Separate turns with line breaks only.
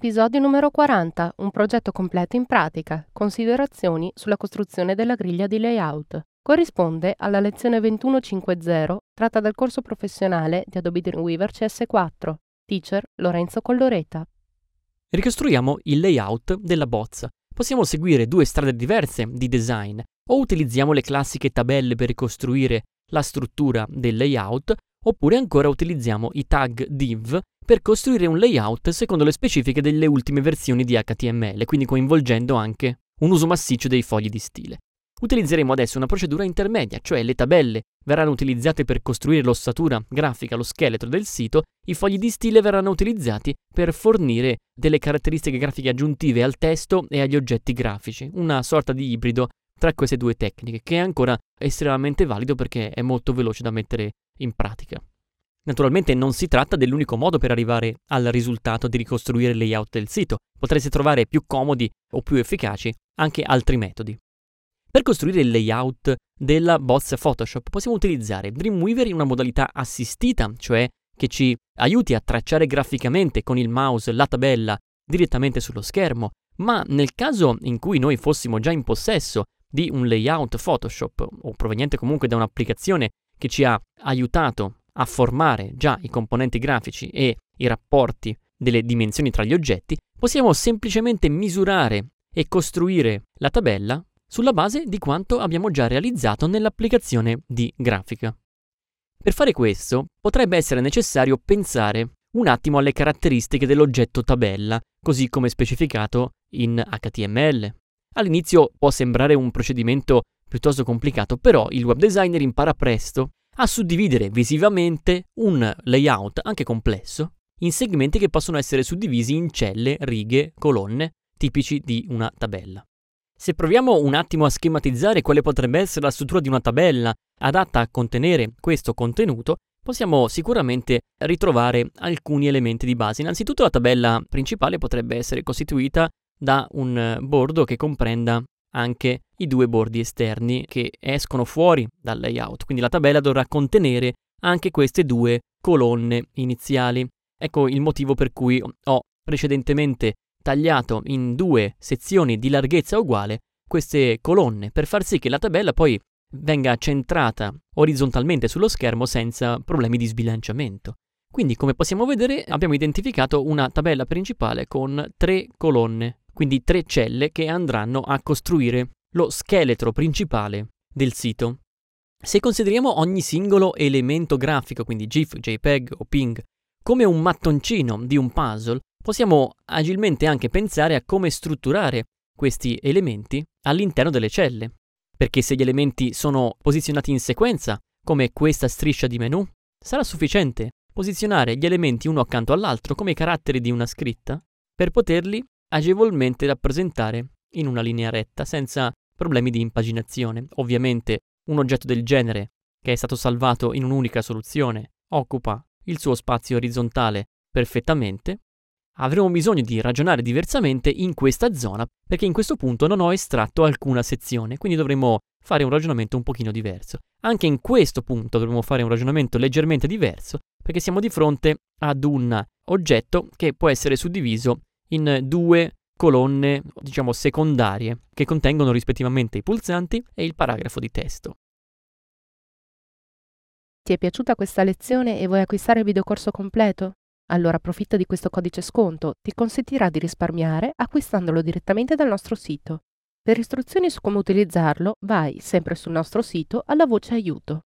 Episodio numero 40. Un progetto completo in pratica. Considerazioni sulla costruzione della griglia di layout. Corrisponde alla lezione 2150 tratta dal corso professionale di Adobe Dreamweaver CS4. Teacher Lorenzo Colloreta.
Ricostruiamo il layout della bozza. Possiamo seguire due strade diverse di design. O utilizziamo le classiche tabelle per ricostruire la struttura del layout, oppure ancora utilizziamo i tag div per costruire un layout secondo le specifiche delle ultime versioni di HTML, quindi coinvolgendo anche un uso massiccio dei fogli di stile. Utilizzeremo adesso una procedura intermedia, cioè le tabelle verranno utilizzate per costruire l'ossatura grafica, lo scheletro del sito, i fogli di stile verranno utilizzati per fornire delle caratteristiche grafiche aggiuntive al testo e agli oggetti grafici, una sorta di ibrido tra queste due tecniche, che è ancora estremamente valido perché è molto veloce da mettere in pratica. Naturalmente non si tratta dell'unico modo per arrivare al risultato di ricostruire il layout del sito, potreste trovare più comodi o più efficaci anche altri metodi. Per costruire il layout della bozza Photoshop possiamo utilizzare Dreamweaver in una modalità assistita, cioè che ci aiuti a tracciare graficamente con il mouse la tabella direttamente sullo schermo, ma nel caso in cui noi fossimo già in possesso di un layout Photoshop o proveniente comunque da un'applicazione che ci ha aiutato a formare già i componenti grafici e i rapporti delle dimensioni tra gli oggetti, possiamo semplicemente misurare e costruire la tabella sulla base di quanto abbiamo già realizzato nell'applicazione di grafica. Per fare questo potrebbe essere necessario pensare un attimo alle caratteristiche dell'oggetto tabella, così come specificato in HTML. All'inizio può sembrare un procedimento piuttosto complicato, però il web designer impara presto a suddividere visivamente un layout anche complesso in segmenti che possono essere suddivisi in celle, righe, colonne, tipici di una tabella. Se proviamo un attimo a schematizzare quale potrebbe essere la struttura di una tabella adatta a contenere questo contenuto, possiamo sicuramente ritrovare alcuni elementi di base. Innanzitutto la tabella principale potrebbe essere costituita da un bordo che comprenda anche i due bordi esterni che escono fuori dal layout, quindi la tabella dovrà contenere anche queste due colonne iniziali. Ecco il motivo per cui ho precedentemente tagliato in due sezioni di larghezza uguale queste colonne per far sì che la tabella poi venga centrata orizzontalmente sullo schermo senza problemi di sbilanciamento. Quindi come possiamo vedere abbiamo identificato una tabella principale con tre colonne quindi tre celle che andranno a costruire lo scheletro principale del sito. Se consideriamo ogni singolo elemento grafico, quindi GIF, JPEG o PNG, come un mattoncino di un puzzle, possiamo agilmente anche pensare a come strutturare questi elementi all'interno delle celle. Perché se gli elementi sono posizionati in sequenza, come questa striscia di menu, sarà sufficiente posizionare gli elementi uno accanto all'altro come i caratteri di una scritta per poterli agevolmente rappresentare in una linea retta senza problemi di impaginazione. Ovviamente un oggetto del genere, che è stato salvato in un'unica soluzione, occupa il suo spazio orizzontale perfettamente, avremo bisogno di ragionare diversamente in questa zona perché in questo punto non ho estratto alcuna sezione, quindi dovremo fare un ragionamento un pochino diverso. Anche in questo punto dovremo fare un ragionamento leggermente diverso perché siamo di fronte ad un oggetto che può essere suddiviso in due colonne, diciamo, secondarie, che contengono rispettivamente i pulsanti e il paragrafo di testo.
Ti è piaciuta questa lezione e vuoi acquistare il videocorso completo? Allora approfitta di questo codice sconto, ti consentirà di risparmiare acquistandolo direttamente dal nostro sito. Per istruzioni su come utilizzarlo, vai sempre sul nostro sito alla voce aiuto.